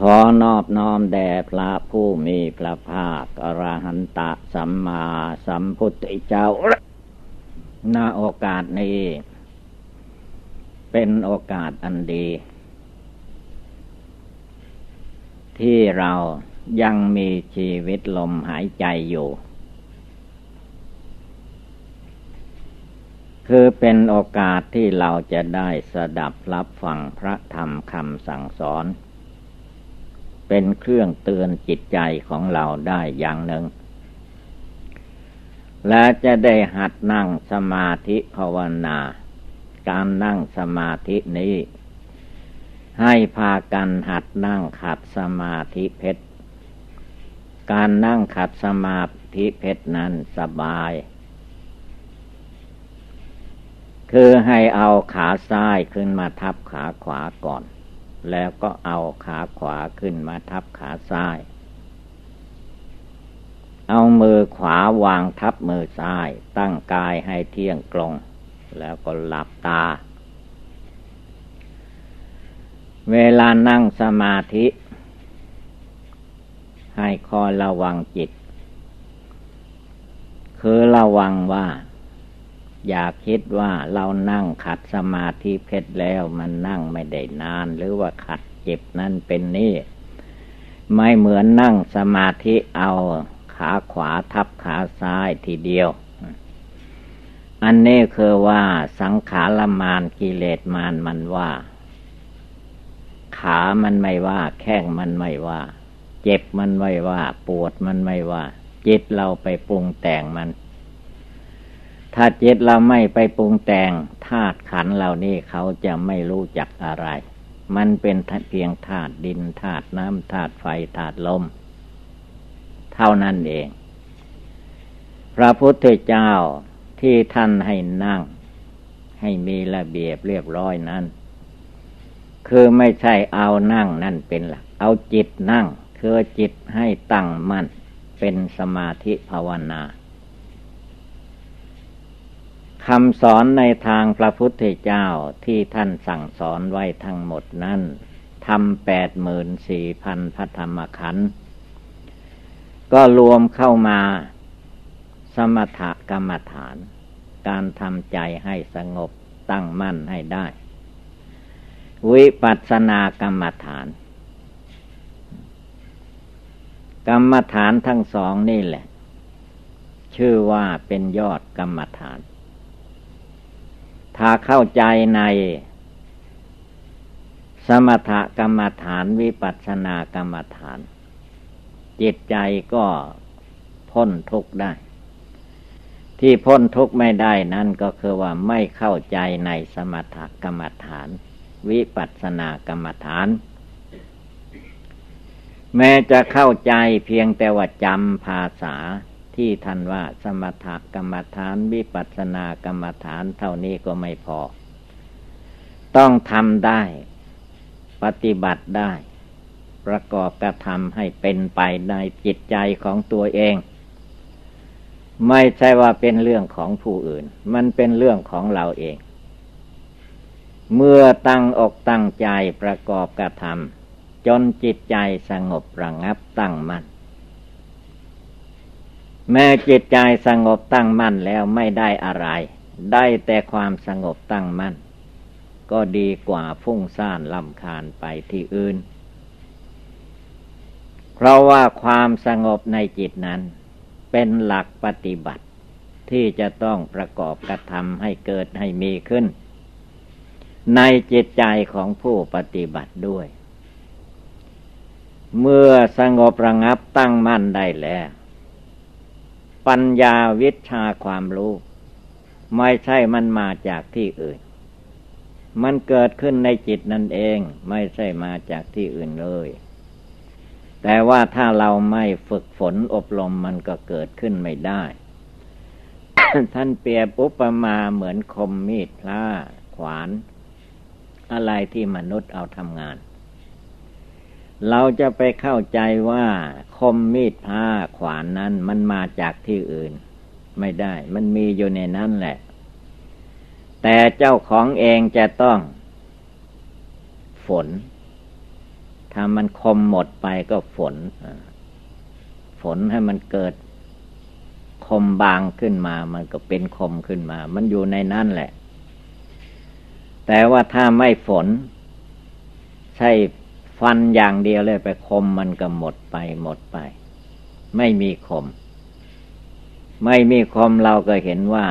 ขอนอบน้อมแด่พระผู้มีพระภาคอรหันตะสัมมาสัมพุทธเจ้าณโอกาสนี้ เป็นโอกาสอันดี ที่เรายังมีชีวิตลมหายใจอยู่ คือเป็นโอกาสที่เราจะได้สดับรับฟังพระธรรมคำสั่งสอน เป็นเครื่องเตือนจิตใจของเราได้อย่างหนึ่ง และจะได้หัดนั่งสมาธิภาวนา การนั่งสมาธินี้ ให้พากันหัดนั่งขัดสมาธิเพชร การนั่งขัดสมาธิเพชรนั้นสบาย คือให้เอาขาซ้ายขึ้นมาทับขาขวาก่อน แล้วก็เอาขาขวาขึ้นมาทับขาซ้าย เอามือขวาวางทับมือซ้าย ตั้งกายให้เที่ยงตรง แล้วก็หลับตา เวลานั่งสมาธิ ให้คอยระวังจิต คือระวังว่า อย่าคิดว่าเรานั่งขัดสมาธิเพชรแล้วมันนั่งไม่ได้นาน หรือว่าขัดเจ็บนั่นเป็นนี่ ไม่เหมือนนั่งสมาธิเอาขาขวาทับขาซ้ายทีเดียว อันนี้คือว่าสังขารมานกิเลสมานมันว่า ขามันไม่ว่า แข้งมันไม่ว่า เจ็บมันไม่ว่า ปวดมันไม่ว่า จิตเราไปปรุงแต่งมัน ถ้าจิตเราไม่ไปปรุงแต่งธาตุขันเหล่านี้เขาจะไม่รู้จักอะไร มันเป็นเพียงธาตุดินธาตุน้ำธาตุไฟธาตุลม เท่านั้นเอง พระพุทธเจ้าที่ท่านให้นั่ง ให้มีระเบียบเรียบร้อยนั้น คือไม่ใช่เอานั่งนั่นเป็นหลัก เอาจิตนั่ง คือจิตให้ตั้งมั่นเป็นสมาธิภาวนา คำสอนในทางพระพุทธเจ้าที่ท่านสั่งสอนไว้ทั้งหมดนั้นทำแปดหมื่นสี่พันพระธรรมขันธ์ก็รวมเข้ามาสมถกรรมฐาน การทำใจให้สงบตั้งมั่นให้ได้ วิปัสสนากรรมฐาน กรรมฐานทั้งสองนี่แหละ ชื่อว่าเป็นยอดกรรมฐาน ถ้าเข้าใจใน สมถกรรมฐานวิปัสสนากรรมฐาน จิตใจก็พ้นทุกข์ได้ ที่พ้นทุกข์ไม่ได้นั่นก็คือว่าไม่เข้าใจในสมถกรรมฐาน วิปัสสนากรรมฐาน แม้จะเข้าใจเพียงแต่ว่าจำภาษา ที่ท่านว่าสมถกรรมฐานวิปัสสนากรรมฐานเท่านี้ก็ไม่พอ ต้องทำได้ ปฏิบัติได้ ประกอบกระทำให้เป็นไปในจิตใจของตัวเอง ไม่ใช่ว่าเป็นเรื่องของผู้อื่น มันเป็นเรื่องของเราเอง เมื่อตั้งอกตั้งใจประกอบกระทำจนจิตใจสงบระงับตั้งมัน่น แม้จิตใจสงบตั้งมั่นแล้วไม่ได้อะไร ได้แต่ความสงบตั้งมั่น ก็ดีกว่าฟุ้งซ่านลำคาญไปที่อื่น เพราะว่าความสงบในจิตนั้น เป็นหลักปฏิบัติ ที่จะต้องประกอบกระทำให้เกิดให้มีขึ้น ในจิตใจของผู้ปฏิบัติด้วย เมื่อสงบระงับตั้งมั่นได้แล้ว ปัญญาวิชาความรู้ ไม่ใช่มันมาจากที่อื่น มันเกิดขึ้นในจิตนั่นเอง ไม่ใช่มาจากที่อื่นเลย แต่ว่าถ้าเราไม่ฝึกฝนอบรมมันก็เกิดขึ้นไม่ได้ ท่านเปรียบปุปมาเหมือนคมมีดพลาขวาน อะไรที่มนุษย์เอาทำงาน เราจะไปเข้าใจว่าคมมีดผ้าขวานนั้นมันมาจากที่อื่น ไม่ได้ มันมีอยู่ในนั้นแหละ แต่เจ้าของเองจะต้อง ฝน ถ้ามันคมหมดไปก็ฝน ฝนให้มันเกิด คมบางขึ้นมา มันก็เป็นคมขึ้นมา มันอยู่ในนั่นแหละ แต่ว่าถ้าไม่ฝน ใช่ ฟันอย่างเดียวเลยไปคมมันก็หมดไปหมดไป ไม่มีคม ไม่มีคมเราก็เห็นว่า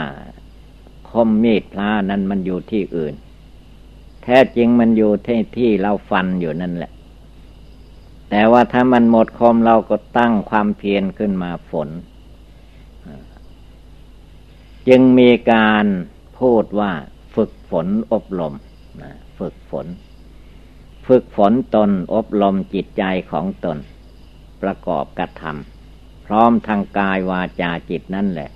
คมมีดพลานั้นมันอยู่ที่อื่น แท้จริงมันอยู่ที่ที่เราฟันอยู่นั่นแหละ แต่ว่าถ้ามันหมดคมเราก็ตั้งความเพียรขึ้นมาฝน จึงมีการพูดว่าฝึกฝนอบรมฝึกฝน ฝึกฝนตนอบรมจิตใจของตน ประกอบกระทำพร้อมทางกายวาจาจิตนั่นแหละ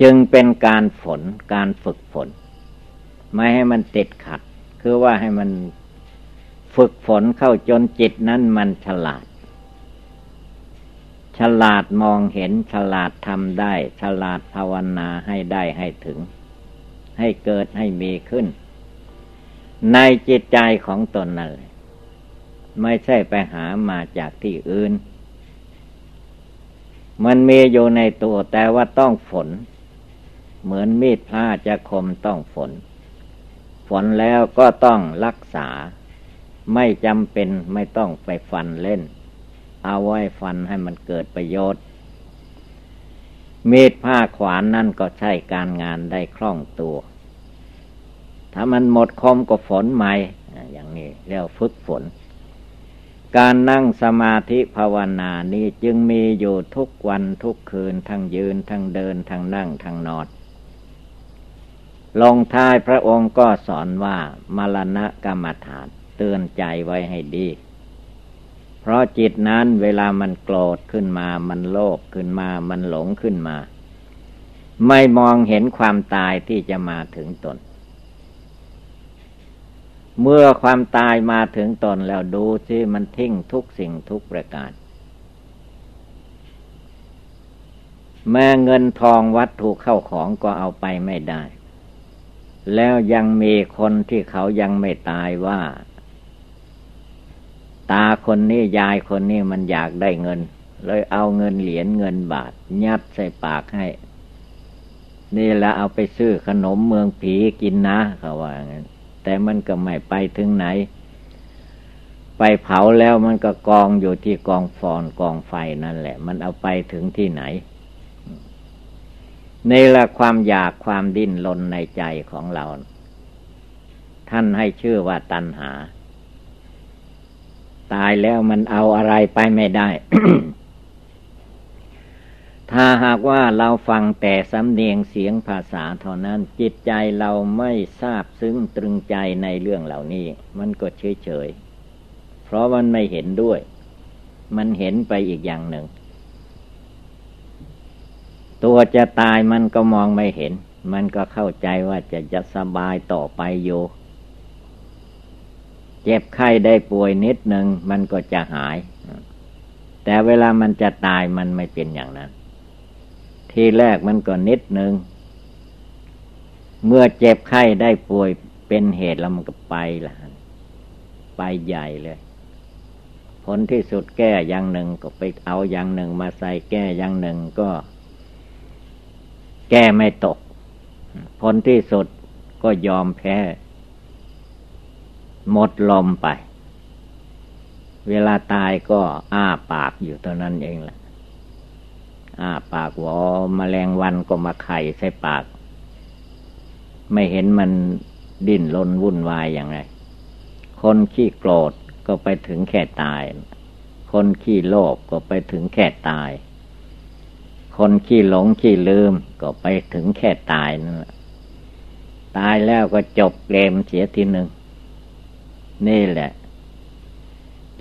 จึงเป็นการฝนการฝึกฝน ไม่ให้มันติดขัด คือว่าให้มันฝึกฝนเข้าจนจิตนั้นมันฉลาด ฉลาดมองเห็นฉลาดทำได้ ฉลาดภาวนาให้ได้ให้ถึง ให้เกิดให้มีขึ้น ในจิตใจของตนนั่นเลยไม่ใช่ไปหามาจากที่อื่น มันมีอยู่ในตัวแต่ว่าต้องฝน เหมือนมีดพลาจะคมต้องฝน ฝนแล้วก็ต้องรักษา ไม่จำเป็นไม่ต้องไปฟันเล่น เอาไว้ฟันให้มันเกิดประโยชน์ มีดผ้าขวานนั่นก็ใช้การงานได้คล่องตัว ถ้ามันหมดคมก็ฝนใหม่ อย่างนี้เรียกฝึกฝน การนั่งสมาธิภาวนานี้จึงมีอยู่ทุกวันทุกคืนทั้งยืนทั้งเดินทั้งนั่งทั้งนอนลงท้ายพระองค์ก็สอนว่ามรณะกรรมฐานเตือนใจไว้ให้ดี เพราะจิตนั้นเวลามันโกรธขึ้นมา มันโลภขึ้นมา มันหลงขึ้นมา ไม่มองเห็นความตายที่จะมาถึงตน เมื่อความตายมาถึงตนแล้วดูที่มันทิ้งทุกสิ่งทุกประการ แม้เงินทองวัตถุเข้าของก็เอาไปไม่ได้ แล้วยังมีคนที่เขายังไม่ตายว่า ตาคนนี้ยายคนนี้มันอยากได้เงิน เลยเอาเงินเหรียญเงินบาท ยัดใส่ปากให้ นี่แหละเอาไปซื้อขนมเมืองผีกินนะเขาว่างั้น แต่มันก็ไม่ไปถึงไหน ไปเผาแล้วมันก็กองอยู่ที่กองฟอนกองไฟนั่นแหละ มันเอาไปถึงที่ไหนในละความอยากความดิ้นรนในใจของเรา ท่านให้ชื่อว่าตัณหา ตายแล้วมันเอาอะไรไปไม่ได้ ถ้าหากว่าเราฟังแต่สำเนียงเสียงภาษาเท่านั้นจิตใจเราไม่ทราบซึ้งตรึงใจในเรื่องเหล่านี้ มันก็เฉยเฉยเพราะมันไม่เห็นด้วย มันเห็นไปอีกอย่างหนึ่ง ตัวจะตายมันก็มองไม่เห็น มันก็เข้าใจว่าจะจะสบายต่อไปอยู่เจ็บไข้ได้ป่วยนิดหนึ่งมันก็จะหาย แต่เวลามันจะตายมันไม่เป็นอย่างนั้น ทีแรกมันก็นิดหนึ่ง เมื่อเจ็บไข้ได้ป่วยเป็นเหตุแล้วมันก็ไปละไปใหญ่เลย ผลที่สุดแก้อย่างหนึ่งก็ไปเอาอย่างหนึ่งมาใส่แก้อย่างหนึ่งก็ แก้ไม่ตก ผลที่สุดก็ยอมแพ้ หมดลมไป เวลาตายก็อ้าปากอยู่เท่านั้นเองแหละ อ้าปากวอมแมลงวันก็มาไข่ใส่ปาก ไม่เห็นมันดิ้นรนวุ่นวายอย่างไร คนขี้โกรธก็ไปถึงแค่ตาย คนขี้โลภก็ไปถึงแค่ตาย คนขี้หลงขี้ลืมก็ไปถึงแค่ตายนั่นแหละตายแล้วก็จบเกมเสียทีหนึ่ง นี่แหละ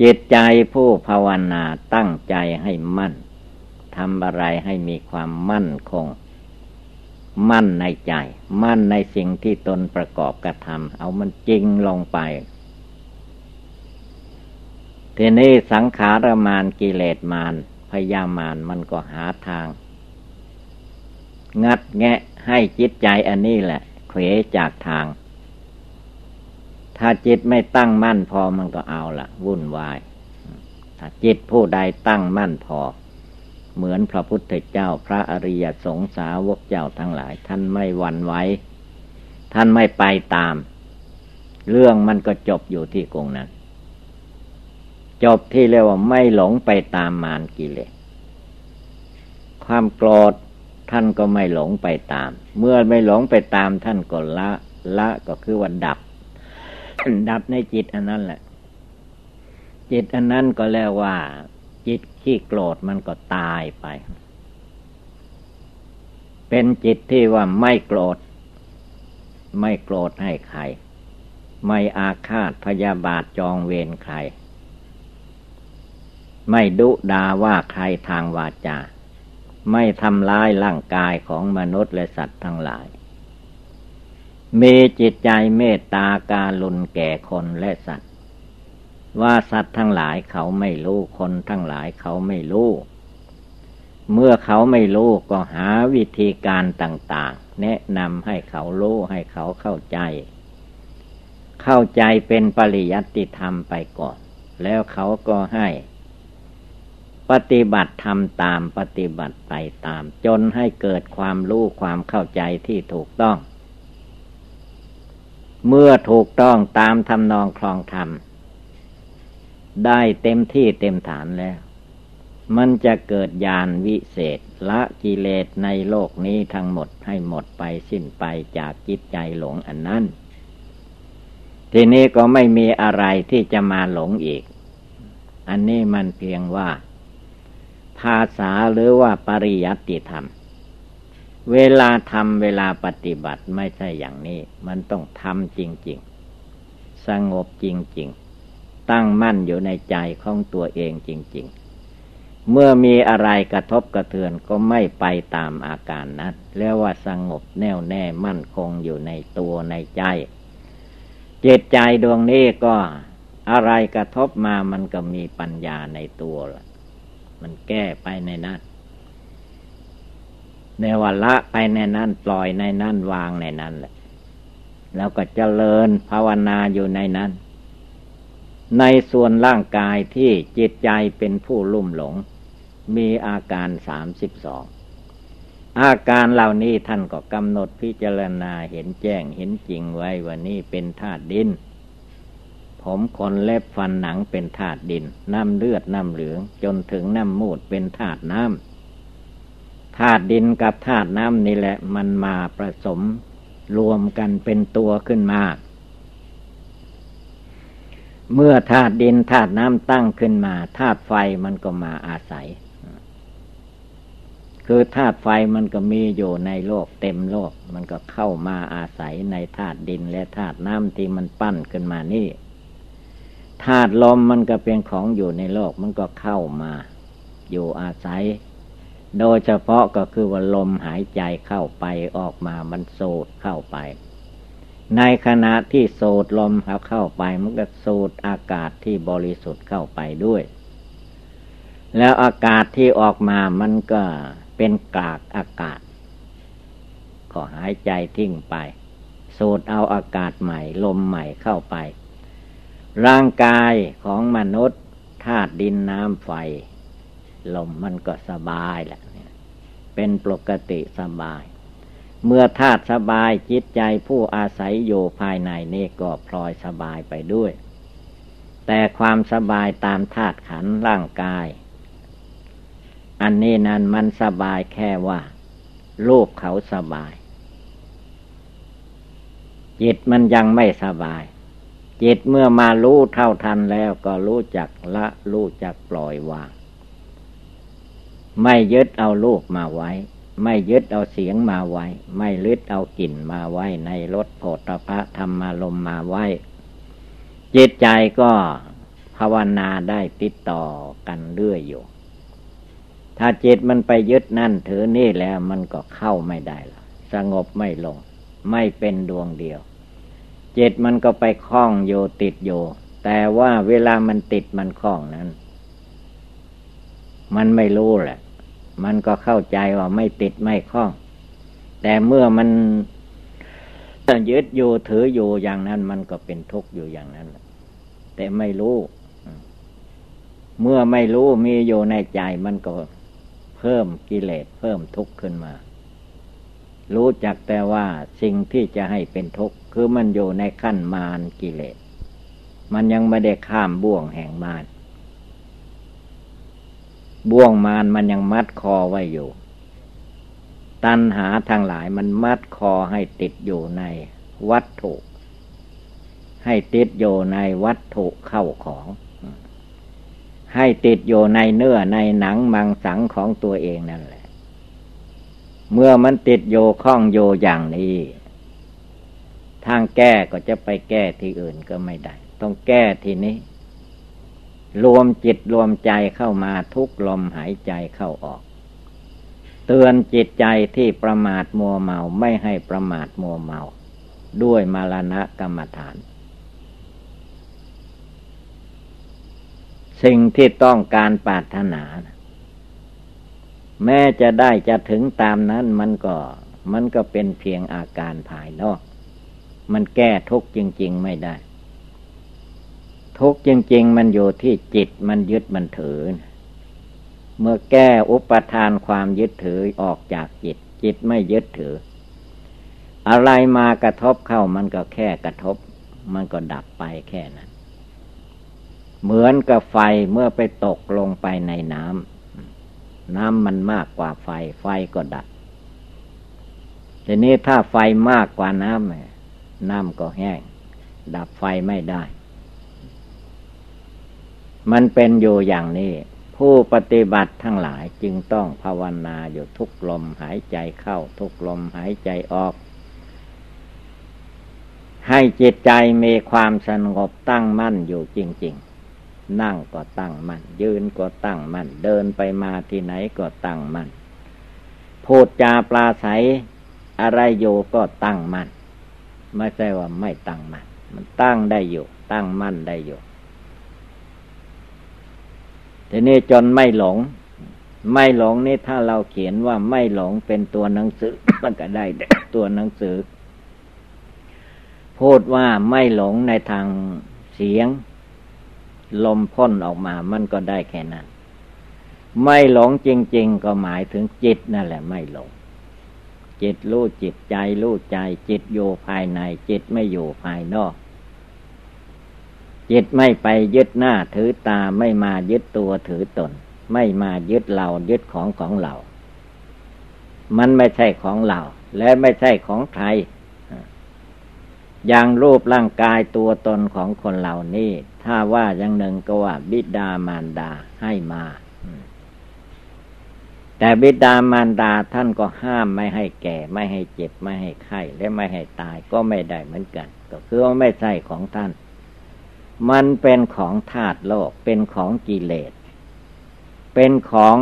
จิตใจผู้ภาวนาตั้งใจให้มั่น ทำอะไรให้มีความมั่นคง มั่นในใจ มั่นในสิ่งที่ตนประกอบกระทำเอามันจริงลงไปทีนี้สังขารมานกิเลสมานพยามานมันก็หาทาง งัดแงะให้จิตใจอันนี้แหละ เขวจากทาง ถ้าจิตไม่ตั้งมั่นพอมันก็เอาละวุ่นวาย ถ้าจิตผู้ใดตั้งมั่นพอ เหมือนพระพุทธเจ้าพระอริยสงสาวกเจ้าทั้งหลาย ท่านไม่หวั่นไหวท่านไม่ไปตาม เรื่องมันก็จบอยู่ที่กงนั้น จบที่เรียกว่าไม่หลงไปตามมารกิเลสความโกรธท่านก็ไม่หลงไปตาม เมื่อไม่หลงไปตามท่านก็ละละก็คือว่าดับ ดับในจิตอันนั้นแหละ จิตอันนั้นก็เรียกว่า จิตขี้โกรธมันก็ตายไป เป็นจิตที่ว่าไม่โกรธ ไม่โกรธให้ใคร ไม่อาฆาตพยาบาทจองเวรใคร ไม่ดุดาว่าใครทางวาจา ไม่ทำร้ายร่างกายของมนุษย์และสัตว์ทั้งหลาย มีจิตใจเมตตาการุณแก่คนและสัตว์ ว่าสัตว์ทั้งหลายเขาไม่รู้คนทั้งหลายเขาไม่รู้เมื่อเขาไม่รู้ก็หาวิธีการต่าง ๆ แนะนำให้เขารู้ให้เขาเข้าใจ เข้าใจเป็นปริยัติธรรมไปก่อน แล้วเขาก็ให้ ปฏิบัติทำตามปฏิบัติไปตาม จนให้เกิดความรู้ความเข้าใจที่ถูกต้อง เมื่อถูกต้องตามทำนองคลองธรรม ได้เต็มที่เต็มฐานแล้ว มันจะเกิดญาณวิเศษละกิเลสในโลกนี้ทั้งหมดให้หมดไปสิ้นไปจากจิตใจหลงอันนั้น ทีนี้ก็ไม่มีอะไรที่จะมาหลงอีก อันนี้มันเพียงว่า ภาษาหรือว่าปริยัติธรรม เวลาทำเวลาปฏิบัติไม่ใช่อย่างนี้ มันต้องทำจริง ๆ สงบจริง ๆ ตั้งมั่นอยู่ในใจของตัวเองจริง ๆ เมื่อมีอะไรกระทบกระเทือนก็ไม่ไปตามอาการนั้นเรียกว่าสงบแน่วแน่มั่นคงอยู่ในตัวในใจ เจตใจดวงนี้ก็อะไรกระทบมามันก็มีปัญญาในตัวละมันแก้ไปในนั้นในวันละไปในนั้นปล่อยในนั้นวางในนั้นแหละ แล้วก็เจริญภาวนาอยู่ในนั้น ในส่วนร่างกายที่จิตใจเป็นผู้ลุ่มหลง มีอาการสามสิบสองอาการเหล่านี้ท่านก็กำหนดพิจารณาเห็นแจ้งเห็นจริงไว้ว่านี่เป็นธาตุดิน ผมขนเล็บฟันหนังเป็นธาตุดิน น้ำเลือดน้ำเหลือง จนถึงน้ำมูดเป็นธาตุน้ำธาตุดินกับธาตุน้ำนี่แหละมันมาผสมรวมกันเป็นตัวขึ้นมา เมื่อธาตุดินธาตุน้ำตั้งขึ้นมาธาตุไฟมันก็มาอาศัย คือธาตุไฟมันก็มีอยู่ในโลกเต็มโลก มันก็เข้ามาอาศัยในธาตุดินและธาตุน้ำที่มันปั้นขึ้นมานี่ธาตุลมมันก็เป็นของอยู่ในโลกมันก็เข้ามา อยู่อาศัย โดยเฉพาะก็คือว่าลมหายใจเข้าไปออกมามันโสดเข้าไป ในขณะที่โสดลมเขาเข้าไปมันก็โสดอากาศที่บริสุทธิ์เข้าไปด้วย แล้วอากาศที่ออกมามันก็เป็นกากอากาศ ก็หายใจทิ้งไป สูดเอาอากาศใหม่ ลมใหม่เข้าไป ร่างกายของมนุษย์ธาตุดินน้ำไฟ ลมมันก็สบายแหละเป็นปกติสบาย เมื่อธาตุสบายจิตใจผู้อาศัยอยู่ภายในนี่ก็พลอยสบายไปด้วย แต่ความสบายตามธาตุขันร่างกาย อันนี้นั้นมันสบายแค่ว่ารูปเขาสบาย จิตมันยังไม่สบาย จิตเมื่อมารู้เท่าทันแล้วก็รู้จักละรู้จักปล่อยวาง ไม่ยึดเอาลูกมาไว้ ไม่ยึดเอาเสียงมาไว้ ไม่ลึดเอากลิ่นมาไว้ ในรถโผฏฐะธรรมารมมาไว้ จิตใจก็ภาวนาได้ติดต่อกันเรื่อยอยู่ ถ้าจิตมันไปยึดนั่นถือนี่แล้วมันก็เข้าไม่ได้ละสงบไม่ลง ไม่เป็นดวงเดียว จิตมันก็ไปคล้องโยติดโยแต่ว่าเวลามันติดมันคล้องนั้น มันไม่รู้แหละ มันก็เข้าใจว่าไม่ติดไม่คล้อง แต่เมื่อมันยึดอยู่ถืออยู่อย่างนั้น มันก็เป็นทุกข์อยู่อย่างนั้นแต่ไม่รู้ เมื่อไม่รู้มีอยู่ในใจมันก็เพิ่มกิเลสเพิ่มทุกข์ขึ้นมา รู้จักแต่ว่าสิ่งที่จะให้เป็นทุกข์คือมันอยู่ในขั้นมารกิเลส มันยังไม่ได้ข้ามบ่วงแห่งมาร บ่วงมารมันยังมัดคอไว้อยู่ ตัณหาทางหลายมันมัดคอให้ติดอยู่ในวัตถุ ให้ติดอยู่ในวัตถุเข้าของ ให้ติดอยู่ในเนื้อในหนังมังสังของตัวเองนั่นแหละ เมื่อมันติดโยข้องโยอย่างนี้ทางแก้ก็จะไปแก้ที่อื่นก็ไม่ได้ ต้องแก้ที่นี้ รวมจิตรวมใจเข้ามาทุกลมหายใจเข้าออก เตือนจิตใจที่ประมาทมัวเมาไม่ให้ประมาทมัวเมา ด้วยมารณะกรรมฐาน สิ่งที่ต้องการปรารถนา แม้จะได้จะถึงตามนั้นมันก็มันก็เป็นเพียงอาการภายนอก มันแก้ทุกจริง ๆ ไม่ได้ ทุกจริง ๆ มันอยู่ที่จิตมันยึดมันถือ เมื่อแก้อุปทานความยึดถือออกจากจิต จิตไม่ยึดถือ อะไรมากระทบเข้ามันก็แค่กระทบ มันก็ดับไปแค่นั้น เหมือนกับไฟเมื่อไปตกลงไปในน้ำน้ำมันมากกว่าไฟ ไฟก็ดับทีนี้ถ้าไฟมากกว่าน้ำน้ำก็แห้ง ดับไฟไม่ได้ มันเป็นอยู่อย่างนี้ ผู้ปฏิบัติทั้งหลายจึงต้องภาวนาอยู่ทุกลมหายใจเข้าทุกลมหายใจออก ให้จิตใจมีความสงบตั้งมั่นอยู่จริง ๆ นั่งก็ตั้งมั่น ยืนก็ตั้งมั่น เดินไปมาที่ไหนก็ตั้งมั่นพูดจาปลาใสอะไรอยู่ก็ตั้งมั่นไม่ใช่ว่าไม่ตั้งมั่นมันตั้งได้อยู่ ตั้งมั่นได้อยู่ ทีนี้จนไม่หลง ไม่หลงนี่ถ้าเราเขียนว่าไม่หลงเป็นตัวหนังสือมันก็ได้ตัวหนังสือ พูดว่าไม่หลงในทางเสียง ลมพ่นออกมามันก็ได้แค่นั้น ไม่หลงจริง ๆ ก็หมายถึงจิตนั่นแหละไม่หลงจิตรู้จิตใจรู้ใจจิตอยู่ภายใน จิตไม่อยู่ภายนอก จิตไม่ไปยึดหน้าถือตาไม่มายึดตัวถือตน ไม่มายึดเรายึดของของเรา มันไม่ใช่ของเรา และไม่ใช่ของใครอย่างรูปร่างกายตัวตนของคนเหล่านี้ ถ้าว่าอย่างหนึ่งก็ว่าบิดามารดาให้มา แต่บิดามารดาท่านก็ห้ามไม่ให้แก่ ไม่ให้เจ็บไม่ให้ไข้และไม่ให้ตายก็ไม่ได้เหมือนกัน ก็คือว่าไม่ใช่ของท่าน มันเป็นของธาตุโลก เป็นของกิเลส เป็นของ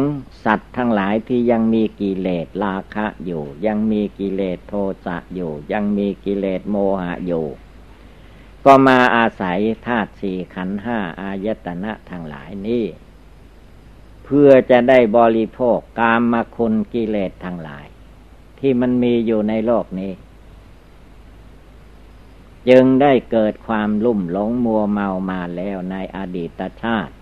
สัตว์ทั้งหลายที่ยังมีกิเลสราคะอยู่ ยังมีกิเลสโทสะอยู่ ยังมีกิเลสโมหะอยู่ ก็มาอาศัยธาตุสี่ขันห้าอายตนะทั้งหลายนี้เพื่อจะได้บริโภคกามมาคุณกิเลสทั้งหลาย ที่มันมีอยู่ในโลกนี้ จึงได้เกิดความลุ่มหลงมัวเมามาแล้วในอดีตชาติ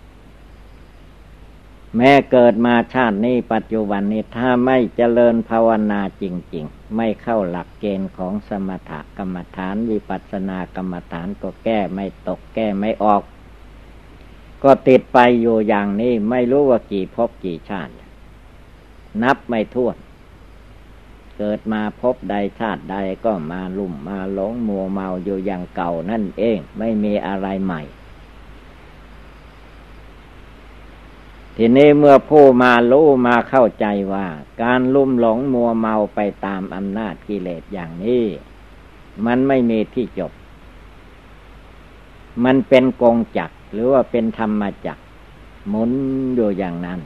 แม้เกิดมาชาตินี้ปัจจุบันนี้ถ้าไม่เจริญภาวนาจริง ๆ ไม่เข้าหลักเกณฑ์ของสมถกรรมฐานวิปัสสนากรรมฐานก็แก้ไม่ตกแก้ไม่ออก ก็ติดไปอยู่อย่างนี้ไม่รู้ว่ากี่ภพกี่ชาติ นับไม่ถ้วน เกิดมาพบใดชาติใดก็มาลุ่มมาหลงมัวเมาอยู่อย่างเก่านั่นเองไม่มีอะไรใหม่ ทีนี้เมื่อผู้มารู้มาเข้าใจว่า การลุ่มหลงมัวเมาไปตามอำนาจกิเลสอย่างนี้ มันไม่มีที่จบ มันเป็นกงจักหรือว่าเป็นธรรมจักหมุนอยู่อย่างนั้น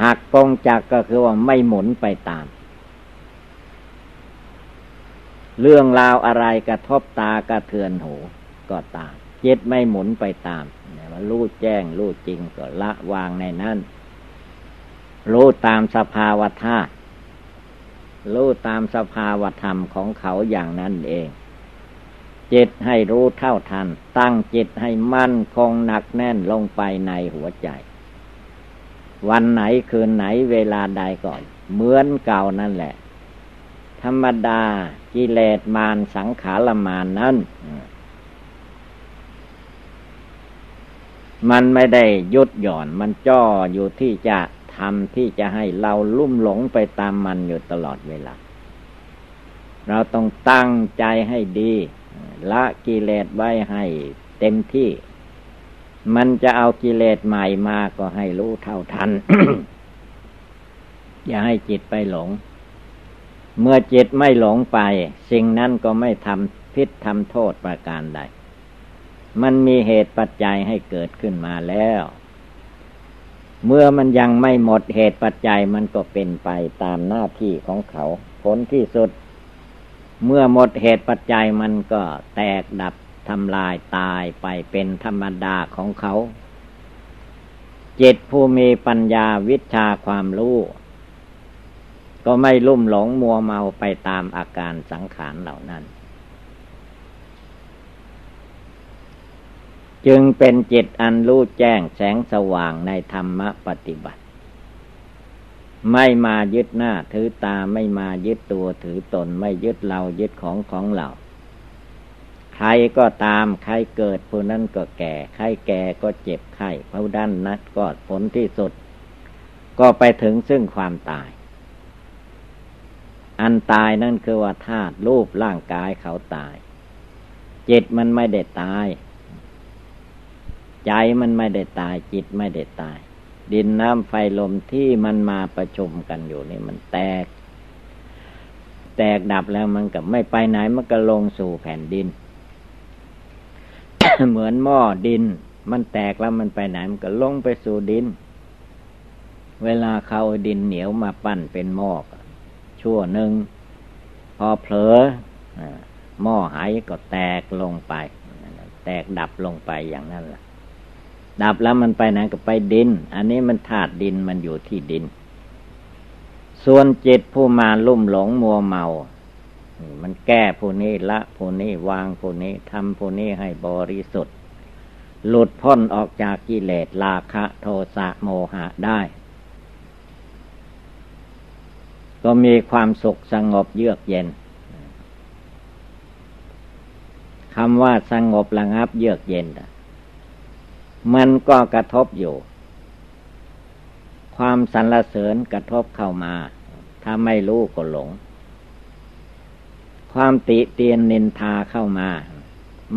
หักกงจักก็คือว่าไม่หมุนไปตาม เรื่องราวอะไรกระทบตากระเทือนหูก็ตามจิตไม่หมุนไปตามว่ารู้แจ้งรู้จริงก็ละวางในนั้นรู้ตามสภาวธาตุรู้ตามสภาวธรรมของเขาอย่างนั้นเอง จิตให้รู้เท่าทัน ตั้งจิตให้มั่นคงหนักแน่นลงไปในหัวใจ วันไหนคืนไหนเวลาใดก่อน เหมือนเก่านั่นแหละ ธรรมดากิเลสมารสังขารมารนั้นมันไม่ได้ยุดหย่อน มันจ้ออยู่ที่จะทำที่จะให้เราลุ่มหลงไปตามมันอยู่ตลอดเวลา เราต้องตั้งใจให้ดี ละกิเลสไว้ให้เต็มที่ มันจะเอากิเลสใหม่มาก็ให้รู้เท่าทัน อย่าให้จิตไปหลง เมื่อจิตไม่หลงไป สิ่งนั้นก็ไม่ทำพิษทำโทษประการใด มันมีเหตุปัจจัยให้เกิดขึ้นมาแล้ว เมื่อมันยังไม่หมดเหตุปัจจัยมันก็เป็นไปตามหน้าที่ของเขา ผลที่สุด เมื่อหมดเหตุปัจจัยมันก็แตกดับ ทำลายตายไปเป็นธรรมดาของเขา จิตผู้มีปัญญาวิชาความรู้ก็ไม่ลุ่มหลงมัวเมาไปตามอาการสังขารเหล่านั้น จึงเป็นจิตอันรู้แจ้งแสงสว่างในธรรมปฏิบัติ ไม่มายึดหน้าถือตาไม่มายึดตัวถือตนไม่ยึดเรายึดของของเรา ใครก็ตามใครเกิดผู้นั้นก็แก่ ใครแก่ก็เจ็บไข้ผู้ด้านนัดก็ผลที่สุด ก็ไปถึงซึ่งความตาย อันตายนั่นคือว่าธาตุรูปร่างกายเขาตาย จิตมันไม่ได้ตาย ใจมันไม่ได้ตาย จิตไม่ได้ตาย ดินน้ำไฟลมที่มันมาประชุมกันอยู่นี่มันแตก แตกดับแล้วมันก็ไม่ไปไหนมันก็ลงสู่แผ่นดิน เหมือนหม้อดิน มันแตกแล้วมันไปไหนมันก็ลงไปสู่ดิน เวลาเขาดินเหนียวมาปั้นเป็นหม้อชั่วหนึ่ง พอเผลอหม้อหายก็แตกลงไป แตกดับลงไปอย่างนั้นแหละดับแล้วมันไปไหนก็ไปดิน อันนี้มันธาตุดินมันอยู่ที่ดิน ส่วนจิตผู้มาลุ่มหลงมัวเมา มันแก้ผู้นี้ละผู้นี้วางผู้นี้ทำผู้นี้ให้บริสุทธิ์ หลุดพ้นออกจากกิเลสราคะโทสะโมหะได้ ก็มีความสุขสงบเยือกเย็นคำว่าสงบระงับเยือกเย็น มันก็กระทบอยู่ ความสรรเสริญกระทบเข้ามา ถ้าไม่รู้ก็หลง ความติเตียนนินทาเข้ามา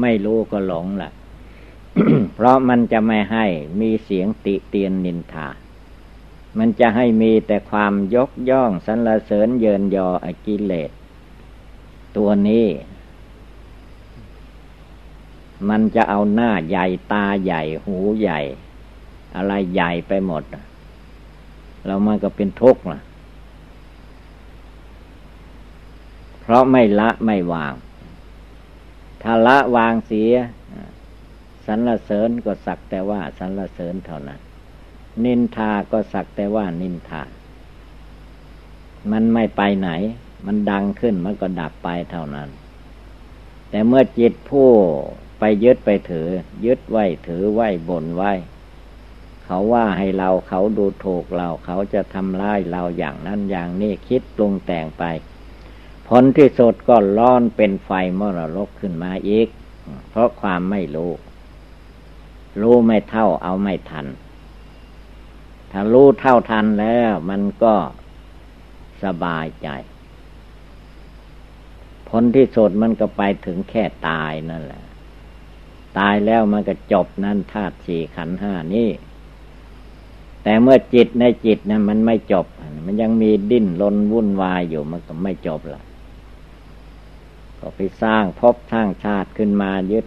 ไม่รู้ก็หลงละ่ะ เพราะมันจะไม่ให้มีเสียงติเตียนนินทา มันจะให้มีแต่ความยกย่องสรรเสริญเยินยออกิเลส ตัวนี้ มันจะเอาหน้าใหญ่ตาใหญ่หูใหญ่ อะไรใหญ่ไปหมดแล้วมันก็เป็นทุกข์นะ เพราะไม่ละไม่วาง ถ้าละวางเสียสรรเสริญก็สักแต่ว่าสรรเสริญเท่านั้น นินทาก็สักแต่ว่านินทา มันไม่ไปไหน มันดังขึ้นมันก็ดับไปเท่านั้น แต่เมื่อจิตผู้ไปยึดไปถือ ยึดไว้ถือไว้บนไว้ เขาว่าให้เราเขาดูถูกเราเขาจะทำร้ายเราอย่างนั้นอย่างนี้คิดปรุงแต่งไป ผลที่สุดก็ร้อนเป็นไฟมรรกขึ้นมาอีก เพราะความไม่รู้ รู้ไม่เท่าเอาไม่ทัน ถ้ารู้เท่าทันแล้วมันก็สบายใจ ผลที่สุดมันก็ไปถึงแค่ตายนั่นแหละ ตายแล้วมันก็จบนั่นธาตุสี่ขันห้านี่แต่เมื่อจิตในจิตนะมันไม่จบ มันยังมีดิ้นรนวุ่นวายอยู่มันก็ไม่จบละ ก็ไปสร้างภพสร้างชาติขึ้นมายึด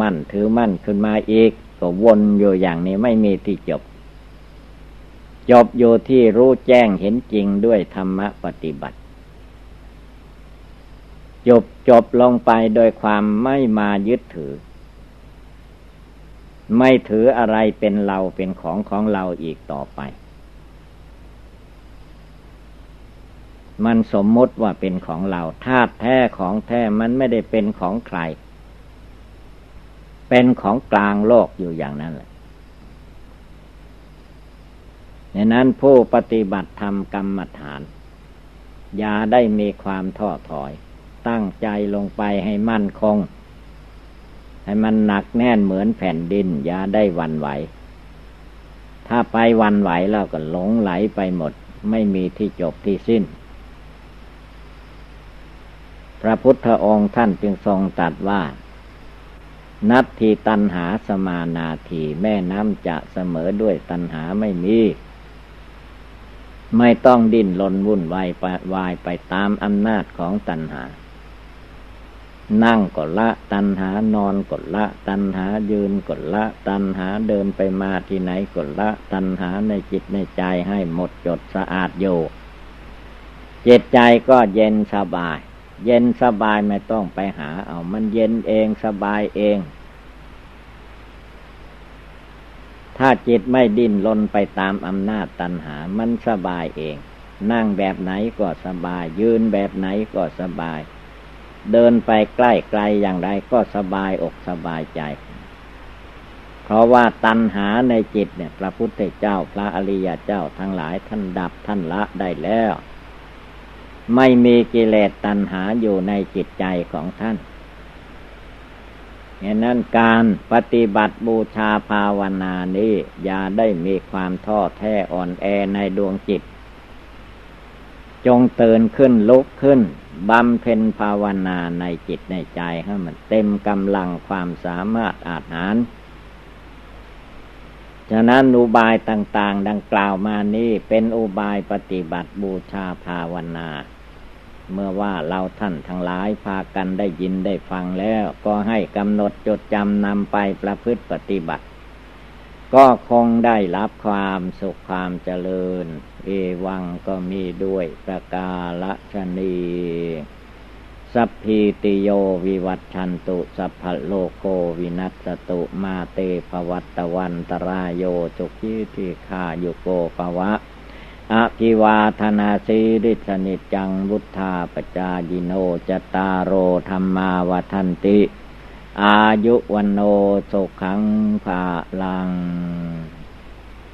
มั่นถือมั่นขึ้นมาอีก ก็วนอยู่อย่างนี้ไม่มีที่จบ จบอยู่ที่รู้แจ้งเห็นจริงด้วยธรรมปฏิบัติ จบจบลงไปโดยความไม่มายึดถือ ไม่ถืออะไรเป็นเราเป็นของของเราอีกต่อไป มันสมมติว่าเป็นของเราธาตุแท้ของแท้มันไม่ได้เป็นของใคร เป็นของกลางโลกอยู่อย่างนั้นแหละในนั้นผู้ปฏิบัติธรรมกรรมฐาน อย่าได้มีความท้อถอย ตั้งใจลงไปให้มั่นคง ให้มันหนักแน่นเหมือนแผ่นดิน อย่าได้วันไหว ถ้าไปวันไหวแล้วก็หลงไหลไปหมด ไม่มีที่จบที่สิ้น ระพุทธองค์ท่านจึงทรงตรัสว่า นัตทีตันหาสมานาทีแม่น้ำจะเสมอด้วยตันหาไม่มี ไม่ต้องดิ้นรนวุ่นวายไปวายไปตามอำนาจของตันหา นั่งกดละตันหานอนกดละ ตันหายืนกดละ ตันหาเดินไปมาที่ไหนกดละ ตันหาในจิตในใจให้หมดจดสะอาดอยู่จิตใจก็เย็นสบาย เย็นสบายไม่ต้องไปหาเอามันเย็นเองสบายเอง ถ้าจิตไม่ดิ้นลนไปตามอำนาจตัณหา มันสบายเอง นั่งแบบไหนก็สบาย ยืนแบบไหนก็สบาย เดินไปใกล้ไกลอย่างไรก็สบายอกสบายใจ เพราะว่าตัณหาในจิตเนี่ย พระพุทธเจ้าพระอริยเจ้าทั้งหลายท่านดับท่านละได้แล้ว ไม่มีกิเลสตัณหาอยู่ในจิตใจของท่านดังนั้นการปฏิบัติบูชาภาวนานี้อย่าได้มีความท้อแท้อ่อนแอในดวงจิต จงเตือนขึ้นลุกขึ้นบำเพ็ญภาวนาในจิตในใจให้มันเต็มกำลังความสามารถอาหาร ฉะนั้นอุบายต่าง ๆ ดังกล่าวมานี้เป็นอุบายปฏิบัติบูชาภาวนา เมื่อว่าเราท่านทั้งหลายพากันได้ยินได้ฟังแล้ว ก็ให้กำหนดจดจำนำไปประพฤติปฏิบัติ ก็คงได้รับความสุขความเจริญ เอวังก็มีด้วยประกาละชนีสัพพีติโยวิวัตชันตุ สัพพโลโกวินัสตุมาเตภวัตวันตรายโยจุกิทิคาโยโกภวะ อภิวาธนาสีริสนิจังวุทธาปจายิโนจตารโรธรรมาวทันติ อายุวันโนสุขังภาลัง